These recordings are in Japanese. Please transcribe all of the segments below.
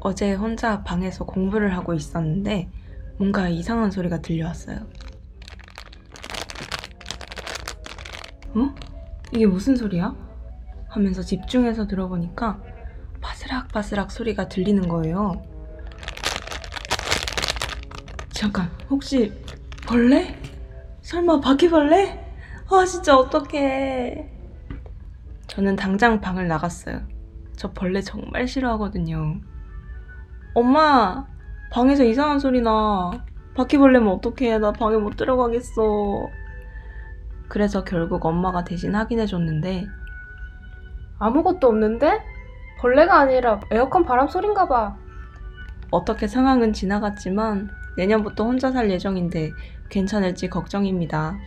어제 혼자 방에서 공부를 하고 있었는데 뭔가 이상한 소리가 들려왔어요. 어? 이게 무슨 소리야? 하면서 집중해서 들어보니까 바스락바스락 소리가 들리는 거예요. 잠깐, 혹시 벌레? 설마 바퀴벌레? 아, 진짜 어떡해. 저는 당장 방을 나갔어요. 저 벌레 정말 싫어하거든요. 엄마, 방에서 이상한 소리 나. 바퀴벌레면 어떡해. 나 방에 못 들어가겠어. 그래서 결국 엄마가 대신 확인해 줬는데, 아무것도 없는데? 벌레가 아니라 에어컨 바람 소린가 봐. 어떻게 상황은 지나갔지만 내년부터 혼자 살 예정인데 괜찮을지 걱정입니다.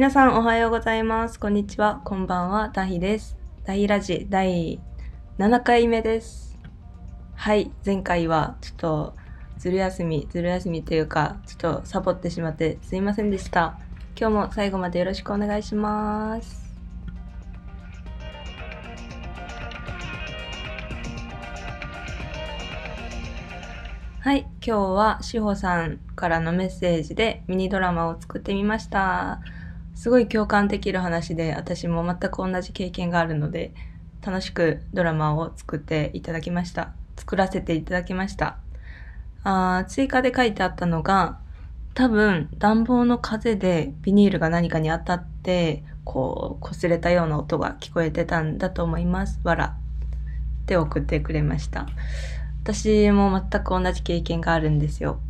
皆さんおはようございます。こんにちは。こんばんは。ダヒです。ダヒラジ第7回目です。はい、前回はちょっとずる休み、ずる休みというか、ちょっとサボってしまってすいませんでした。今日も最後までよろしくお願いします。はい、今日はしほさんからのメッセージでミニドラマを作ってみました。すごい共感できる話で、私も全く同じ経験があるので、楽しくドラマを作っていただきました。作らせていただきました。あ追加で書いてあったのが、多分暖房の風でビニールが何かに当たって、こう、擦れたような音が聞こえてたんだと思います。わら。って送ってくれました。私も全く同じ経験があるんですよ。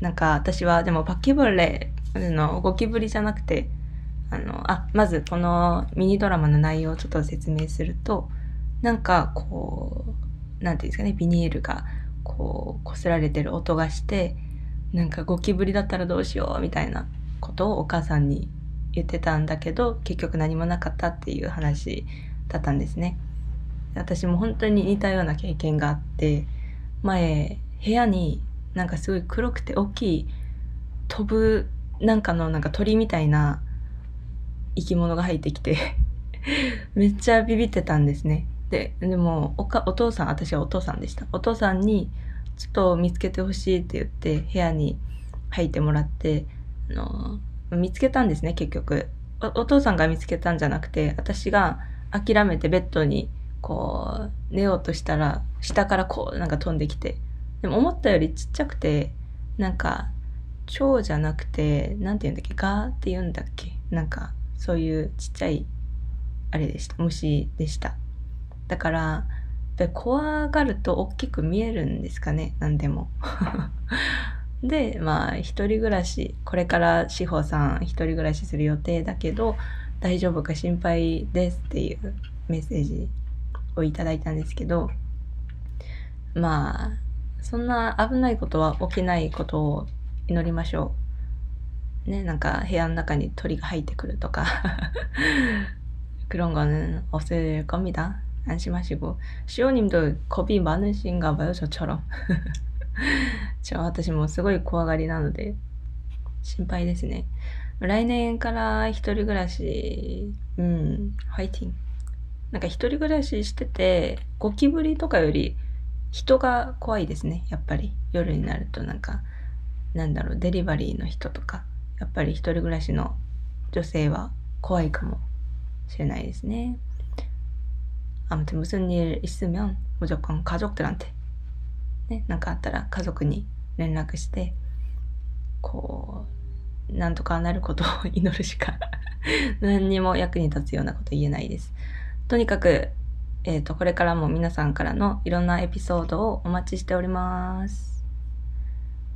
なんか私はでもバキブレのゴキブリじゃなくて、あの、あ、まずこのミニドラマの内容をちょっと説明すると、なんかこう、なんていうんですかね、ビニールがこう、擦られてる音がして、なんかゴキブリだったらどうしようみたいなことをお母さんに言ってたんだけど、結局何もなかったっていう話だったんですね。私も本当に似たような経験があって、前、部屋になんかすごい黒くて大きい飛ぶなんかのなんか鳥みたいな生き物が入ってきて めっちゃビビってたんですね。で、でもおかお父さん、私はお父さんでした。お父さんにちょっと見つけてほしいって言って部屋に入ってもらって、あの、見つけたんですね、結局。おお父さんが見つけたんじゃなくて、私が諦めてベッドにこう寝ようとしたら下からこうなんか飛んできて、でも思ったよりちっちゃくて、なんか蝶じゃなくて、なんて言うんだっけ、ガーって言うんだっけ？なんかそういうちっちゃいあれでした。虫でした。だから、やっぱ怖がると大きく見えるんですかね、何でも。で、まあ、一人暮らし、これから志保さん一人暮らしする予定だけど、大丈夫か心配ですっていうメッセージをいただいたんですけど、まあ、そんな危ないことは起きないことを祈りましょう。ね、なんか部屋の中に鳥が入ってくるとか。 그런 거는 없을 겁니다. 안심하시고. 시오님도 겁이 많으신가 봐요, 저처럼. 저, 私もすごい怖がりなので、心配ですね。来年から一人暮らし、うん、ファイティング。なんか一人暮らししてて、ゴキブリとかより人が怖いですね。やっぱり夜になるとなんか、 なんだろう、デリバリーの人とか、やっぱり一人暮らしの女性は怖いかもしれないですね. 아무튼 무슨 일 있으면 무조건 가족들한테 네, なんかあったら家族に連絡してこうなんとかなることを祈るしか何にも役に立つようなこと言えないです。とにかく、えっ、と、これからも皆さんからのいろんなエピソードをお待ちしております。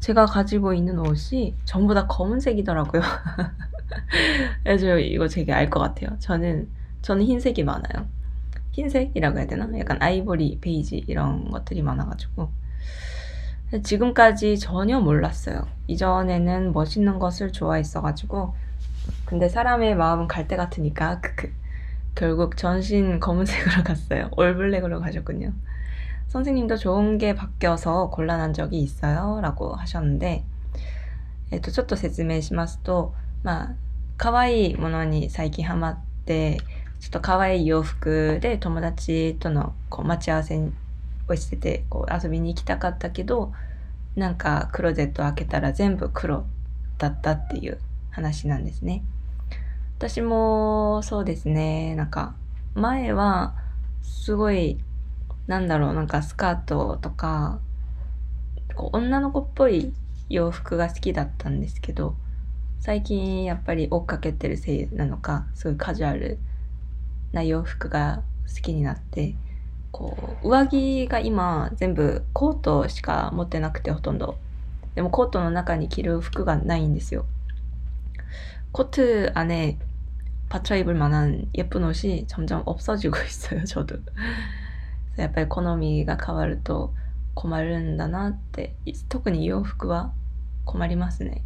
제가 가지고 있는 옷이 전부 다 검은색이더라고요. 그래서 이거 되게 알 것 같아요. 저는 저는 흰색이 많아요. 흰색이라고 해야 되나? 약간 아이보리, 베이지 이런 것들이 많아가지고 지금까지 전혀 몰랐어요. 이전에는 멋있는 것을 좋아했어가지고 근데 사람의 마음은 갈대 같으니까 크크 결국 전신 검은색으로 갔어요. 올블랙으로 가셨군요. 선생님도 좋은 게 바뀌어서 곤란한 적이 있어요? 라고 하셨는데 えっと、ちょっと説明しますと、まあ、可愛いものに最近ハマって、ちょっと可愛い洋服で友達とのこう待ち合わせをしてて、こう遊びに行きたかったけど、なんかクローゼット開けたら全部黒だったっていう話なんですね。私もそうですね、なんか前はすごい、 なんだろう、なんかスカートとか、こう女の子っぽい洋服が好きだったんですけど最近やっぱり追っかけてるせいなのかすごいカジュアルな洋服が好きになってこう上着が今全部コートしか持ってなくてほとんどでもコートの中に着る服がないんですよコート안에 받쳐 입을 만한 예쁜 옷이 점점 없어지고 있어요 저도 그래서 やっぱり好みが変わると困るんだなって特に洋服は困りますね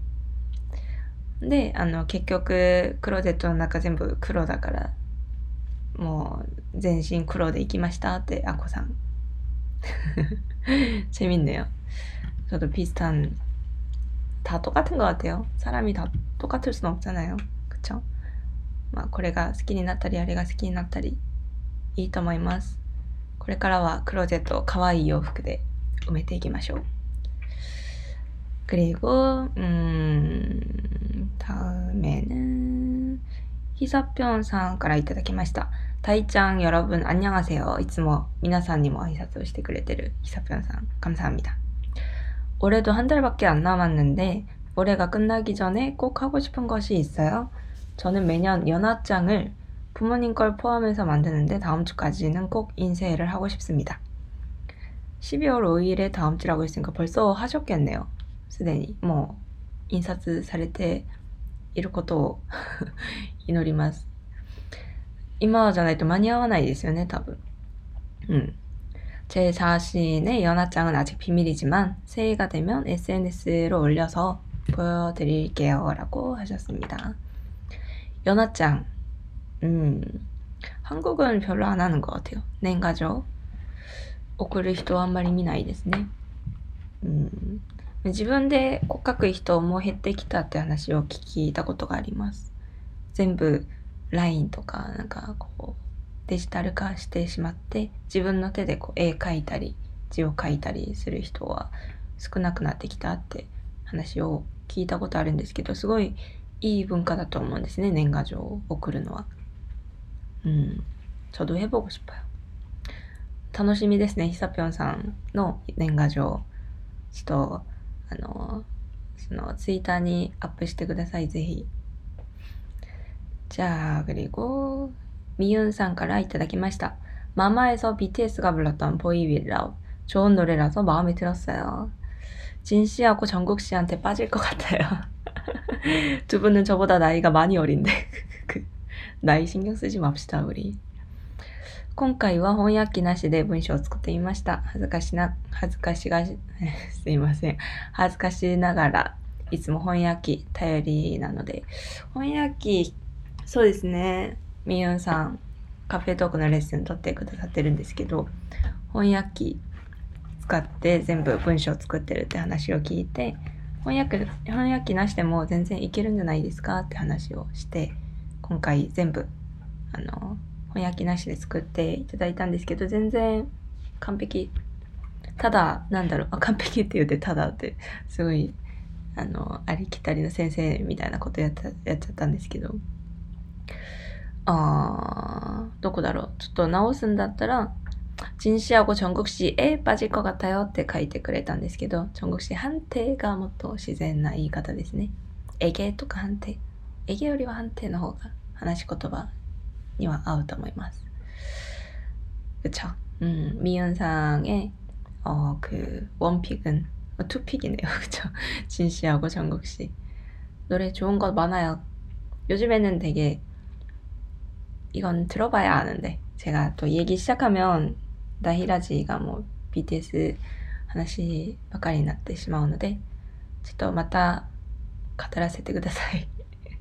であの結局クローゼットの中全部黒だからもう全身黒で行きましたってあこさん 재밌네요 저도 비슷한 다 똑같은 것 같아요 사람이 다 똑같을 순 없잖아요 그쵸? まあこれが好きになったりあれが好きになったりいいと思います これからはクローゼットを可愛い洋服で埋めていきましょう。 그리고 음 다음에는 희사편상 からいただきました。タイちゃん 여러분 안녕하세요. いつも皆さんにも挨拶をしてくれてる 희사편상 감사합니다. 올해도 한 달밖에 안 남았는데 올해가 끝나기 전에 꼭 하고 싶은 것이 있어요. 저는 매년 연화장을 부모님 걸 포함해서 만드는데 다음 주까지는 꼭 인쇄를 하고 싶습니다. 12월 5일에 다음 주라고 했으니까 벌써 하셨겠네요. すでにもう印刷されていることを祈ります。今じゃないと間に合わないですよね、多分。うん。제 자신의 연하장은 아직 비밀이지만 새해가 되면 SNS로 올려서 보여드릴게요. 라고 하셨습니다. 연하장. 음, 한국은 별로 안 하는 것 같아요. 냉가죠. 送る人はあんまり見ないですね。うん、自分でこう書く人も減ってきたって話を聞いたことがあります。全部 LINE とかなんかこうデジタル化してしまって自分の手でこう絵描いたり字を書いたりする人は少なくなってきたって話を聞いたことあるんですけどすごいいい文化だと思うんですね年賀状を送るのは。 うん、저도해보고싶어요。楽しみですね。ひさぴょんさんの年賀状。ちょっと、あの、その、ツイッターにアップしてください。ぜひ。じゃあ、그리고、みゆんさんからいただきました。ママ에서 BTS가 불렀던 보이 윌 러브. 좋은 노래라서 마음에 들었어요. 진 씨하고 정국 씨한테 빠질 것 같아요. 두 분은 저보다 나이가 많이 어린데. 그, 나이 신경 쓰지 맙시다, 우리. 今回は翻訳機なしで文章を作ってみました。恥ずかしな、恥ずかしがし、すいません。恥ずかしながら、いつも翻訳機頼りなので。翻訳機、そうですね。みゆんさん、カフェトークのレッスン取ってくださってるんですけど、翻訳機使って全部文章を作ってるって話を聞いて、翻訳、翻訳機なしでも全然いけるんじゃないですかって話をして、 今回全部、あの、翻訳なしで作っていただいたんですけど全然完璧ただなんだろうあ完璧って言ってただってすごいあのありきたりの先生みたいなことやったやっちゃったんですけどあーどこだろうちょっと直すんだったら진씨하고정국씨에빠질것같아요って書いてくれたんですけど정국씨한테がもっと自然な言い方ですねエゲとか한테 エゲよりは한테の方が話し言葉 には合うと思います。 그쵸? 음, 미윤상의 어, 그 원픽은 어, 투픽이네요. 그쵸? 진씨하고 정국씨. 노래 좋은 것 많아요. 요즘에는 되게 이건 들어봐야 아는데 제가 또 얘기 시작하면 나히라지가 뭐 BTS 話ばかりになってしまうのでちょっとまた語らせてください.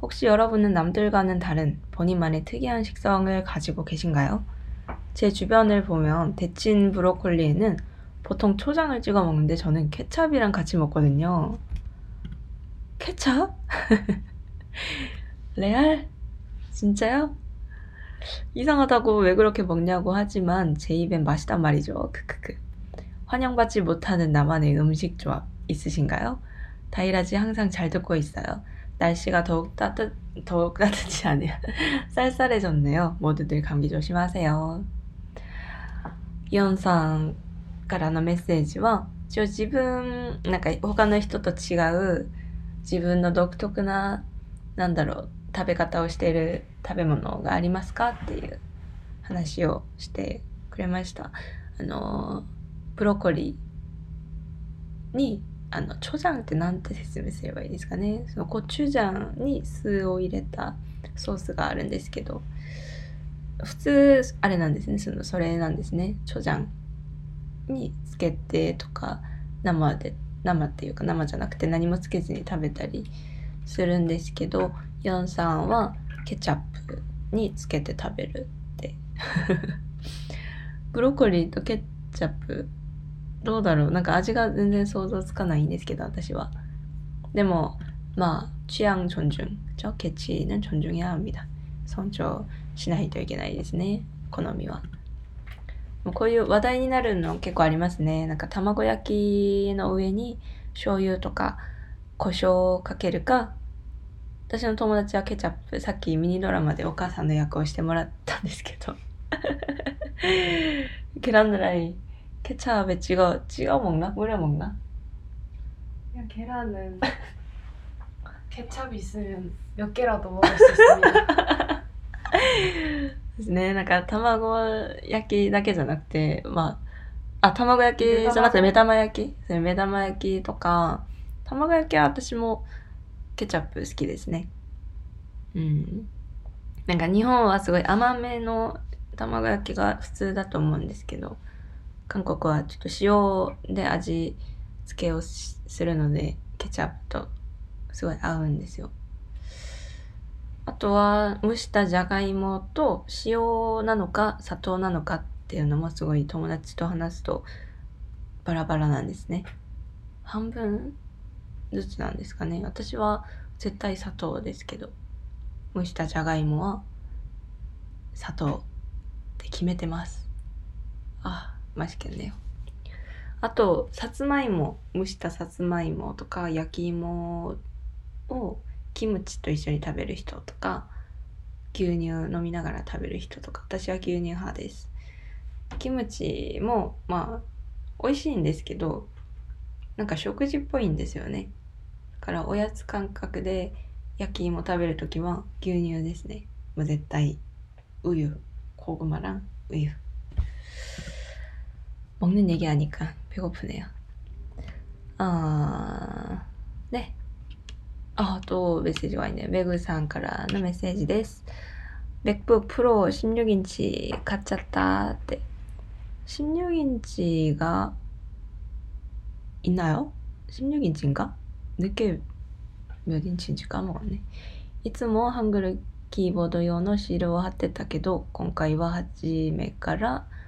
혹시 여러분은 남들과는 다른 본인만의 특이한 식성을 가지고 계신가요? 제 주변을 보면 데친 브로콜리에는 보통 초장을 찍어 먹는데 저는 케찹이랑 같이 먹거든요. 케찹? 레알? 진짜요? 이상하다고 왜 그렇게 먹냐고 하지만 제 입엔 맛이단 말이죠. 크크크. 환영받지 못하는 나만의 음식 조합 있으신가요? 다이라지 항상 잘 듣고 있어요. 날씨가 더욱 따뜻 더욱 따뜻이 아니야 쌀쌀해졌네요. 모두들 감기 조심하세요. 이언상 からのメッセージは一応自分なんか他の人と違う自分の独特ななんだろう食べ方をしている食べ物がありますかっていう話をしてくれましたあのブロッコリーに あのチョジャンってなんて説明すればいいですかね？そのコチュジャンに酢を入れたソースがあるんですけど普通あれなんですね。そのそれなんですね。チョジャンにつけてとか生で生っていうか生じゃなくて何もつけずに食べたりするんですけどヨンさんはケチャップにつけて食べるって。ブロッコリーとケチャップどうだろうなんか味が全然想像つかないんですけど私はでもまあ취향존중저ケチ는존중해야합니다尊重しないといけないですね好みはもうこういう話題になるの結構ありますねなんか卵焼きの上に醤油とか胡椒をかけるか私の友達はケチャップさっきミニドラマでお母さんの役をしてもらったんですけど계란후라이 케찹에 찍어 찍어 먹나? 뿌려 먹나? 그냥 계란은 케찹 있으면 몇 개라도 먹을 수 있습니다. ですねなんか卵焼きだけじゃなくてまああ卵焼きじゃなくて目玉焼きそれ目玉焼きとか卵焼きは私もケチャップ好きですねうんなんか日本はすごい甘めの卵焼きが普通だと思うんですけど 韓国はちょっと塩で味付けをするのでケチャップとすごい合うんですよ。あとは蒸したじゃがいもと塩なのか砂糖なのかっていうのもすごい友達と話すとバラバラなんですね。半分ずつなんですかね。私は絶対砂糖ですけど蒸したじゃがいもは砂糖って決めてます。あましケンだよ。あと、さつまいも、蒸したさつまいもとか、焼き芋をキムチと一緒に食べる人とか、牛乳飲みながら食べる人とか、私は牛乳派です。キムチも、まあ、美味しいんですけど、なんか食事っぽいんですよね。だからおやつ感覚で焼き芋食べる時は牛乳ですね。もう絶対、うゆ、こぐまらん、うゆ。 먹는 얘기 하니까 배고프네요 아 네あとメッセージがいいね。メグさんからのメッセージです。MacBook Pro 16インチ買っちゃったって。16インチが있나요16インチ인가 늦게 몇インチ인지 까먹었네。いつもハングルキーボード用のシールを貼ってたけど、今回は初めから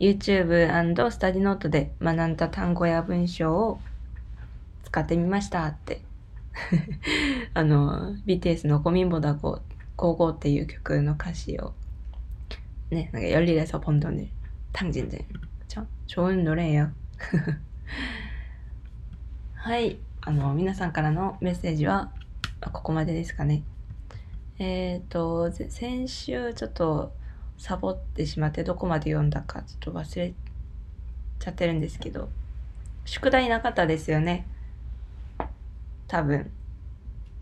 유튜브スタディノートで学んだ単語や文章を使ってみましたってあの BTS の「ゴミンボダゴ55」っていう曲の歌詞をねなんか열일에서번돈을탕진잼그좋은노래예요はいあの皆さんからのメッセージはここまでですかねえっ、ー、と先週ちょっと サボってしまってどこまで読んだかちょっと忘れちゃってるんですけど宿題なかったですよね多分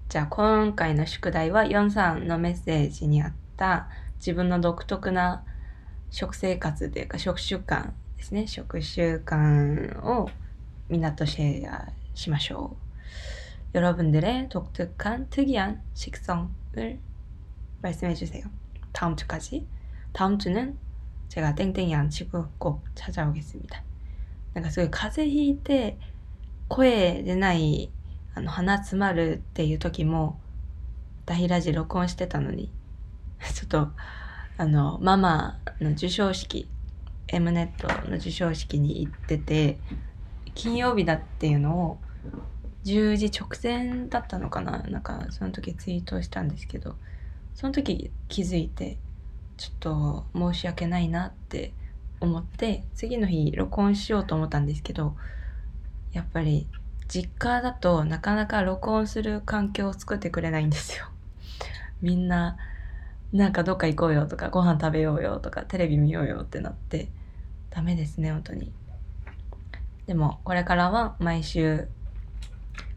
じゃあ今回の宿題はヨンさんのメッセージにあった自分の独特な食生活というか食習慣ですね食習慣をみんなとシェアしましょう여러분들의독특한특이한식성을말씀해주세요다음주까지 다음 주는 제가 땡땡이 안 치고 꼭 찾아오겠습니다. 뭔가 すごい風邪ひいて声出ないあの鼻詰まるっていう時も大ヒラジ録音してたのにちょっとあのママの授賞式エムネットの授賞式に行ってて金曜日だっていうのを10時直前だったのかななんかその時ツイートしたんですけどその時気づいて ちょっと申し訳ないなって思って次の日録音しようと思ったんですけどやっぱり実家だとなかなか録音する環境を作ってくれないんですよ。みんななんかどっか行こうよとかご飯食べようよとかテレビ見ようよってなってダメですね本当に。でもこれからは毎週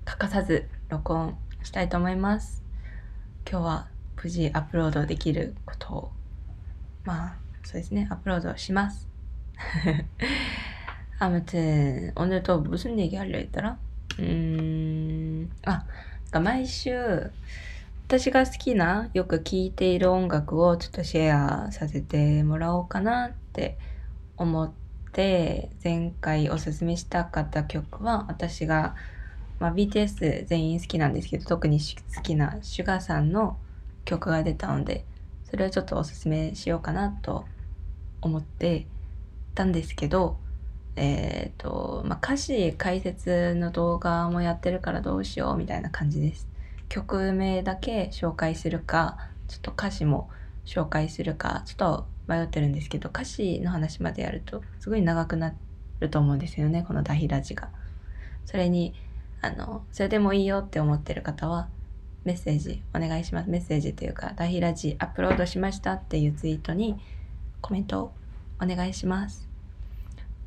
欠かさず録音したいと思います。今日は無事アップロードできることをまあそうですねアップロードします 아무튼 오늘 또 무슨 얘기 하려 했더라? 음, 아, 그러니까毎週 私が好きなよく聴いている音楽をちょっとシェアさせてもらおうかなって思って前回おすすめしたかった曲は私が、まあ、BTS 全員好きなんですけど特に好きなシュガーさんの曲が出たので それをちょっとおすすめしようかなと思ってたんですけど、えっ、ー、と、まあ、歌詞解説の動画もやってるからどうしようみたいな感じです。曲名だけ紹介するか、ちょっと歌詞も紹介するか、ちょっと迷ってるんですけど、歌詞の話までやるとすごい長くなると思うんですよね、このダヒラジが。それに、あの、それでもいいよって思ってる方は、メッセージお願いします。メッセージというか、ダヒラジアップロードしましたっていうツイートにコメントお願いします。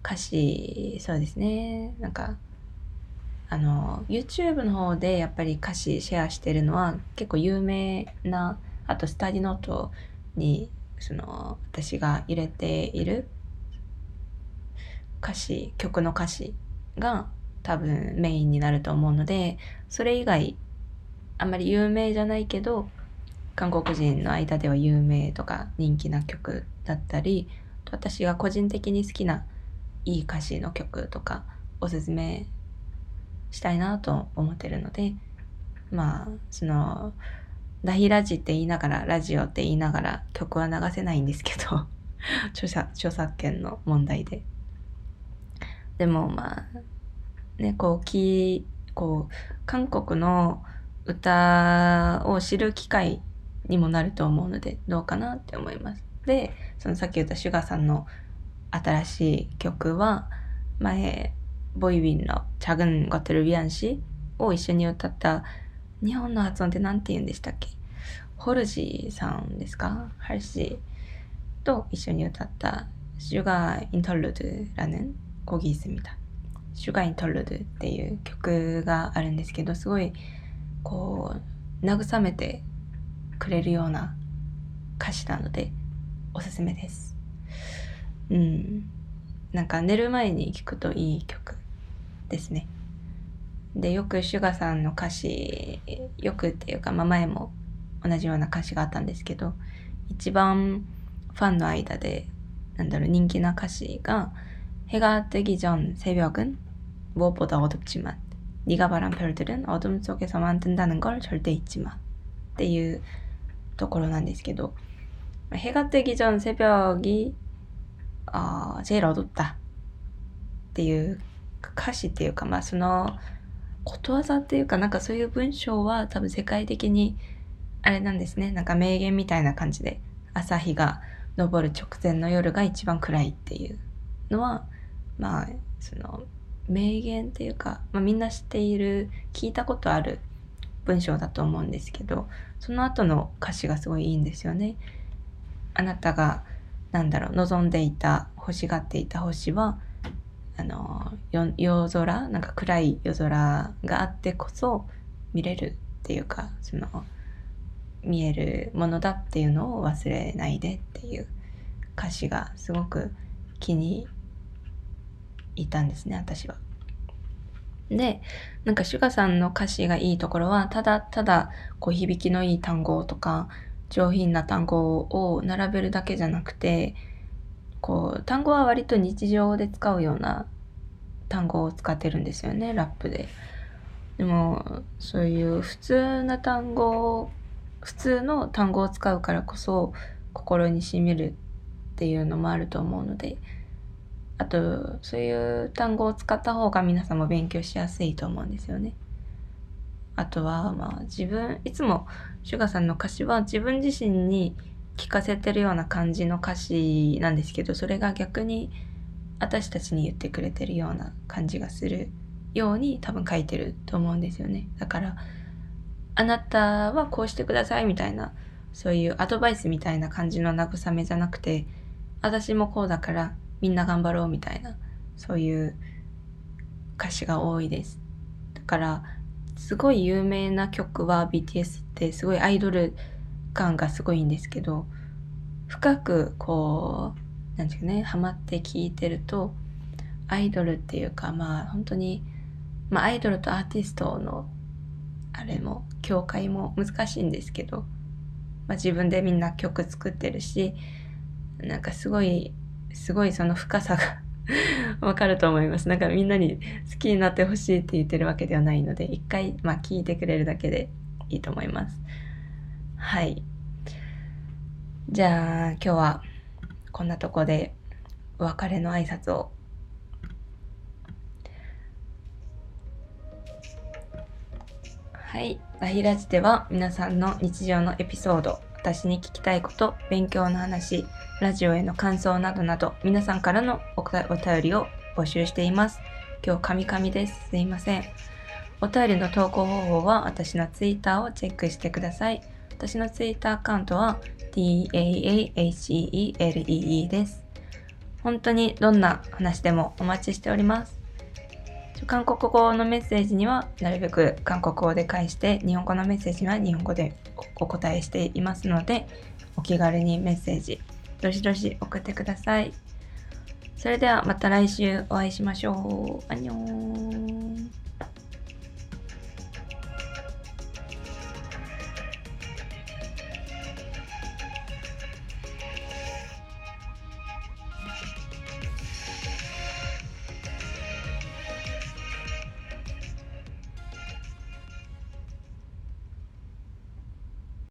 歌詞、そうですね。なんか、あの、YouTube の方でやっぱり歌詞シェアしてるのは結構有名な、あとスタディノートにその私が入れている歌詞、曲の歌詞が多分メインになると思うので、それ以外あんまり有名じゃないけど韓国人の間では有名とか人気な曲だったり私が個人的に好きないい歌詞の曲とかおすすめしたいなと思ってるのでまあそのラヒラジって言いながらラジオって言いながら曲は流せないんですけど 著作著作権の問題で。でもまあねこうきこう韓国の歌を知る機会にもなると思うのでどうかなって思います。でそのさっき言ったシュガーさんの新しい曲は前ボイウィンの「チャグン・ゴテル・ビアンシ」を一緒に歌った日本の発音って何て言うんでしたっけ？ホルジーさんですか？ハルシーと一緒に歌った「シュガー・イントルドゥラネン？コギースみたい。シュガー・イントルドゥっていう曲があるんですけどすごいこう慰めてくれるような歌詞なのでおすすめです。うん。なんか寝る前に聴くといい曲ですね。で、よくシュガさんの歌詞、よくっていうか、まあ、前も同じような歌詞があったんですけど、一番 ファンの間でなんだろう人気な歌詞が해가뜨기전새벽은무엇보다어둡지만 네가바란별들은어둠속에서만뜬다는걸절대잊지마っていうところなんですけど해가뜨기전새벽이어제일어둡다っていう歌詞っていうかまあそのことわざっていうかなんかそういう文章は多分世界的にあれなんですねなんか名言みたいな感じで朝日が昇る直前の夜が一番暗いっていうのはまあその 名言っていうか、まあ、みんな知っている聞いたことある文章だと思うんですけどその後の歌詞がすごいいいんですよね。あなたがなんだろう望んでいた欲しがっていた星はあの夜空なんか暗い夜空があってこそ見れるっていうかその見えるものだっていうのを忘れないでっていう歌詞がすごく気に入ったんですね私は。でなんかシュガさんの歌詞がいいところはただただこう響きのいい単語とか上品な単語を並べるだけじゃなくてこう単語は割と日常で使うような単語を使ってるんですよねラップで。でもそういう普通な単語普通の単語を使うからこそ心にしみるっていうのもあると思うのであとそういう単語を使った方が皆さんも勉強しやすいと思うんですよね。あとはまあ自分いつもシュガさんの歌詞は自分自身に聞かせてるような感じの歌詞なんですけどそれが逆に私たちに言ってくれてるような感じがするように多分書いてると思うんですよねだからあなたはこうしてくださいみたいなそういうアドバイスみたいな感じの慰めじゃなくて私もこうだからみんな頑張ろうみたいなそういう歌詞が多いです。だからすごい有名な曲は BTS ってすごいアイドル感がすごいんですけど深くこうなんていうかねハマって聴いてるとアイドルっていうかまあ本当にまあアイドルとアーティストのあれも境界も難しいんですけど、まあ、自分でみんな曲作ってるしなんかすごいすごいその深さが わかると思います。なんかみんなに好きになってほしいって言ってるわけではないので、一回、まあ聞いてくれるだけでいいと思います。はい。じゃあ今日はこんなとこでお別れの挨拶をはい。ラヒラジでは皆さんの日常のエピソード、私に聞きたいこと、勉強の話、ラジオへの感想などなど、皆さんからのお便りを募集しています。今日、カミカミです。すいません。お便りの投稿方法は私のツイッターをチェックしてください。私のツイッターアカウントは DAAHELEE です。本当にどんな話でもお待ちしております。韓国語のメッセージにはなるべく韓国語で返して日本語のメッセージは日本語でお答えしていますのでお気軽にメッセージどしどし送ってください。それではまた来週お会いしましょう。アンニョン